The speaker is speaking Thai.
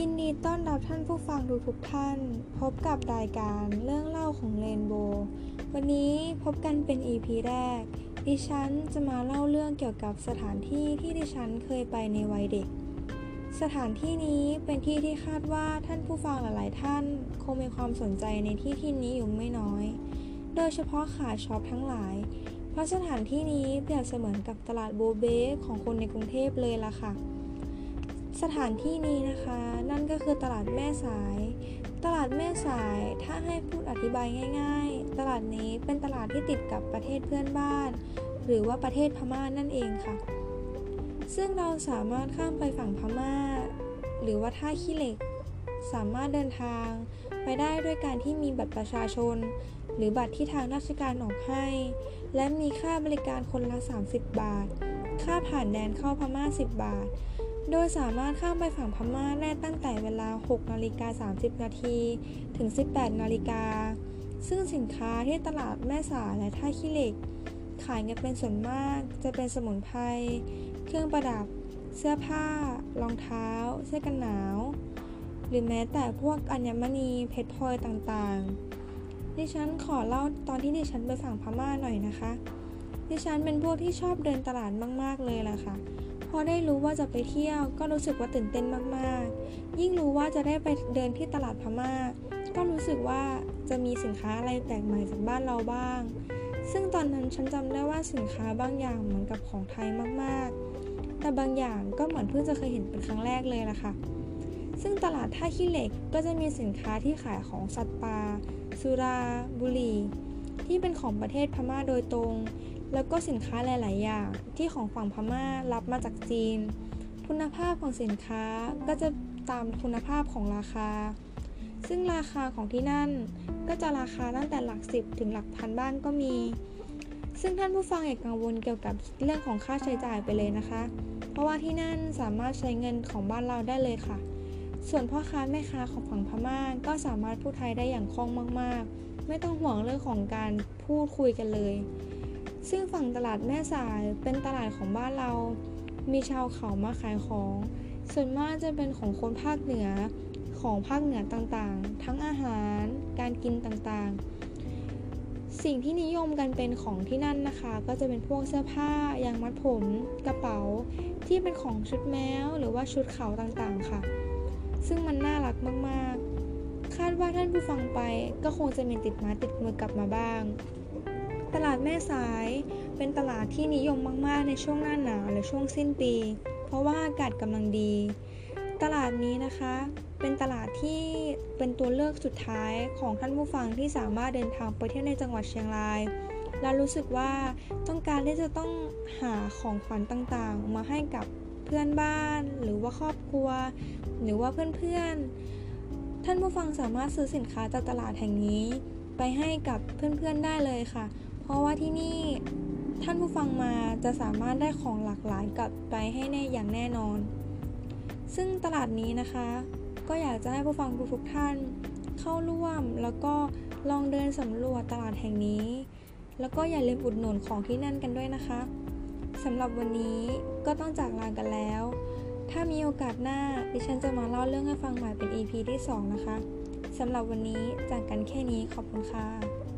ยินดีต้อนรับท่านผู้ฟังทุกทุกท่าน พบกับรายการเรื่องเล่าของเรนโบว์วันนี้พบกันเป็น EP แรก ดิฉันจะมาเล่าเรื่องเกี่ยวกับสถานที่ที่ดิฉันเคยไปในวัยเด็ก สถานที่นี้เป็นที่ที่คาดว่าท่านผู้ฟังหลาย ๆ ท่าน คงมีความสนใจในที่ที่นี้อยู่ไม่น้อย โดยเฉพาะขาช็อปทั้งหลาย เพราะสถานที่นี้เปรียบเสมือนกับตลาดโบเบ้ของคนในกรุงเทพเลยล่ะค่ะ สถานที่นี้นะคะ นั่นก็คือตลาดแม่สาย ตลาดแม่สายถ้าให้พูดอธิบายง่าย ๆ ตลาดนี้เป็นตลาดที่ติดกับประเทศเพื่อนบ้าน หรือว่าประเทศพม่านั่นเองค่ะ ซึ่งเราสามารถข้ามไปฝั่งพม่า หรือว่าท่าขี้เหล็ก สามารถเดินทางไปได้ด้วยการที่มีบัตรประชาชน หรือบัตรที่ทางราชการออกให้ และมีค่าบริการคนละ 30 บาท ค่าผ่านแดนเข้าพม่า 10 บาท โดยสามารถข้ามไปฝั่งพม่าได้ตั้งแต่เวลา 6 นาฬิกา 30 นาที ถึง 18 นาฬิกา ซึ่งสินค้าที่ตลาดแม่สาและท่าขี้เหล็ก ขายกันเป็นส่วนมาก จะเป็นสมุนไพร เครื่องประดับ เสื้อผ้า รองเท้า เสื้อกันหนาว หรือแม้แต่พวกอัญมณี เพชรพลอยต่างๆ ดิฉันขอเล่าตอนที่ดิฉันไปฝั่งพม่าหน่อยนะคะ ดิฉันเป็นพวกที่ชอบเดินตลาดมาก ๆ เลยล่ะค่ะ อได้รู้ว่าจะไปเที่ยว ก็รู้สึกว่าตื่นเต้นมากๆ ยิ่งรู้ว่าจะได้ไปเดินที่ตลาดพม่า ก็รู้สึกว่าจะมีสินค้าอะไรแปลกใหม่จากบ้านเราบ้าง ซึ่งตอนนั้นฉันจำได้ว่าสินค้าบางอย่างเหมือนกับของไทยมากๆ แต่บางอย่างก็เหมือนเพิ่งจะเคยเห็นเป็นครั้งแรกเลยล่ะค่ะ ซึ่งตลาดท่าขี้เหล็กก็จะมีสินค้าที่ขายของสัตว์ป่าสุรา บุหรี่ ที่เป็นของประเทศพม่าโดยตรง แล้วก็สินค้าหลาย ๆ อย่างที่ของฝั่งพม่ารับมาจากจีน คุณภาพของสินค้าก็จะตามคุณภาพของราคา ซึ่งราคาของที่นั่นก็จะราคาตั้งแต่หลักสิบถึงหลักพันบ้างก็มี ซึ่งท่านผู้ฟังอย่ากังวลเกี่ยวกับเรื่องของค่าใช้จ่ายไปเลยนะคะ เพราะว่าที่นั่นสามารถใช้เงินของบ้านเราได้เลยค่ะ ส่วนพ่อค้าแม่ค้าของฝั่งพม่าก็สามารถพูดไทยได้อย่างคล่องมาก ๆ ไม่ต้องห่วงเรื่องของการพูดคุยกันเลย ซึ่งฝั่งตลาดแม่สายเป็นตลาดของบ้านเรา มีชาวเขามาขายของ ส่วนมากจะเป็นของคนภาคเหนือ ของภาคเหนือต่างๆ ทั้งอาหาร การกินต่างๆ สิ่งที่นิยมกันเป็นของที่นั่นนะคะ ก็จะเป็นพวกเสื้อผ้ายางมัดผม กระเป๋า ที่เป็นของชุดแมวหรือว่าชุดเขาต่างๆ ค่ะ ซึ่งมันน่ารักมากๆ คาดว่าท่านผู้ฟังไปก็คงจะมีติดม้ติดมือกลับมาบ้าง ตลาดแม่สาย เป็นตลาดที่นิยมมาก ๆ ในช่วงหน้าหนาวและช่วงสิ้นปี เพราะว่าอากาศกำลังดี ตลาดนี้นะคะ เป็นตลาดที่เป็นตัวเลือกสุดท้ายของท่านผู้ฟังที่สามารถเดินทางไปเที่ยวในจังหวัดเชียงรายและรู้สึกว่าต้องการที่จะต้องหาของขวัญต่างๆ มาให้กับเพื่อนบ้าน หรือว่าครอบครัว หรือว่าเพื่อนๆ ท่านผู้ฟังสามารถซื้อสินค้าจากตลาดแห่งนี้ ไปให้กับเพื่อนๆได้เลยค่ะ เพราะว่าที่นี่ท่านผู้ฟังมาจะสามารถได้ของหลากหลายกลับไปให้แน่อย่างแน่นอน ซึ่งตลาดนี้นะคะ ก็อยากจะให้ผู้ฟังทุกๆท่าน เข้าร่วมแล้วก็ลองเดินสำรวจตลาดแห่งนี้ แล้วก็อย่าลืมอุดหนุนของที่นั่นกันด้วยนะคะสำหรับวันนี้ก็ต้องจากลากันแล้ว ถ้ามีโอกาสหน้าดิฉันจะมาเล่าเรื่องให้ฟังใหม่เป็น EP ที่ 2 นะคะสำหรับวันนี้จากกันแค่นี้ขอบคุณค่ะ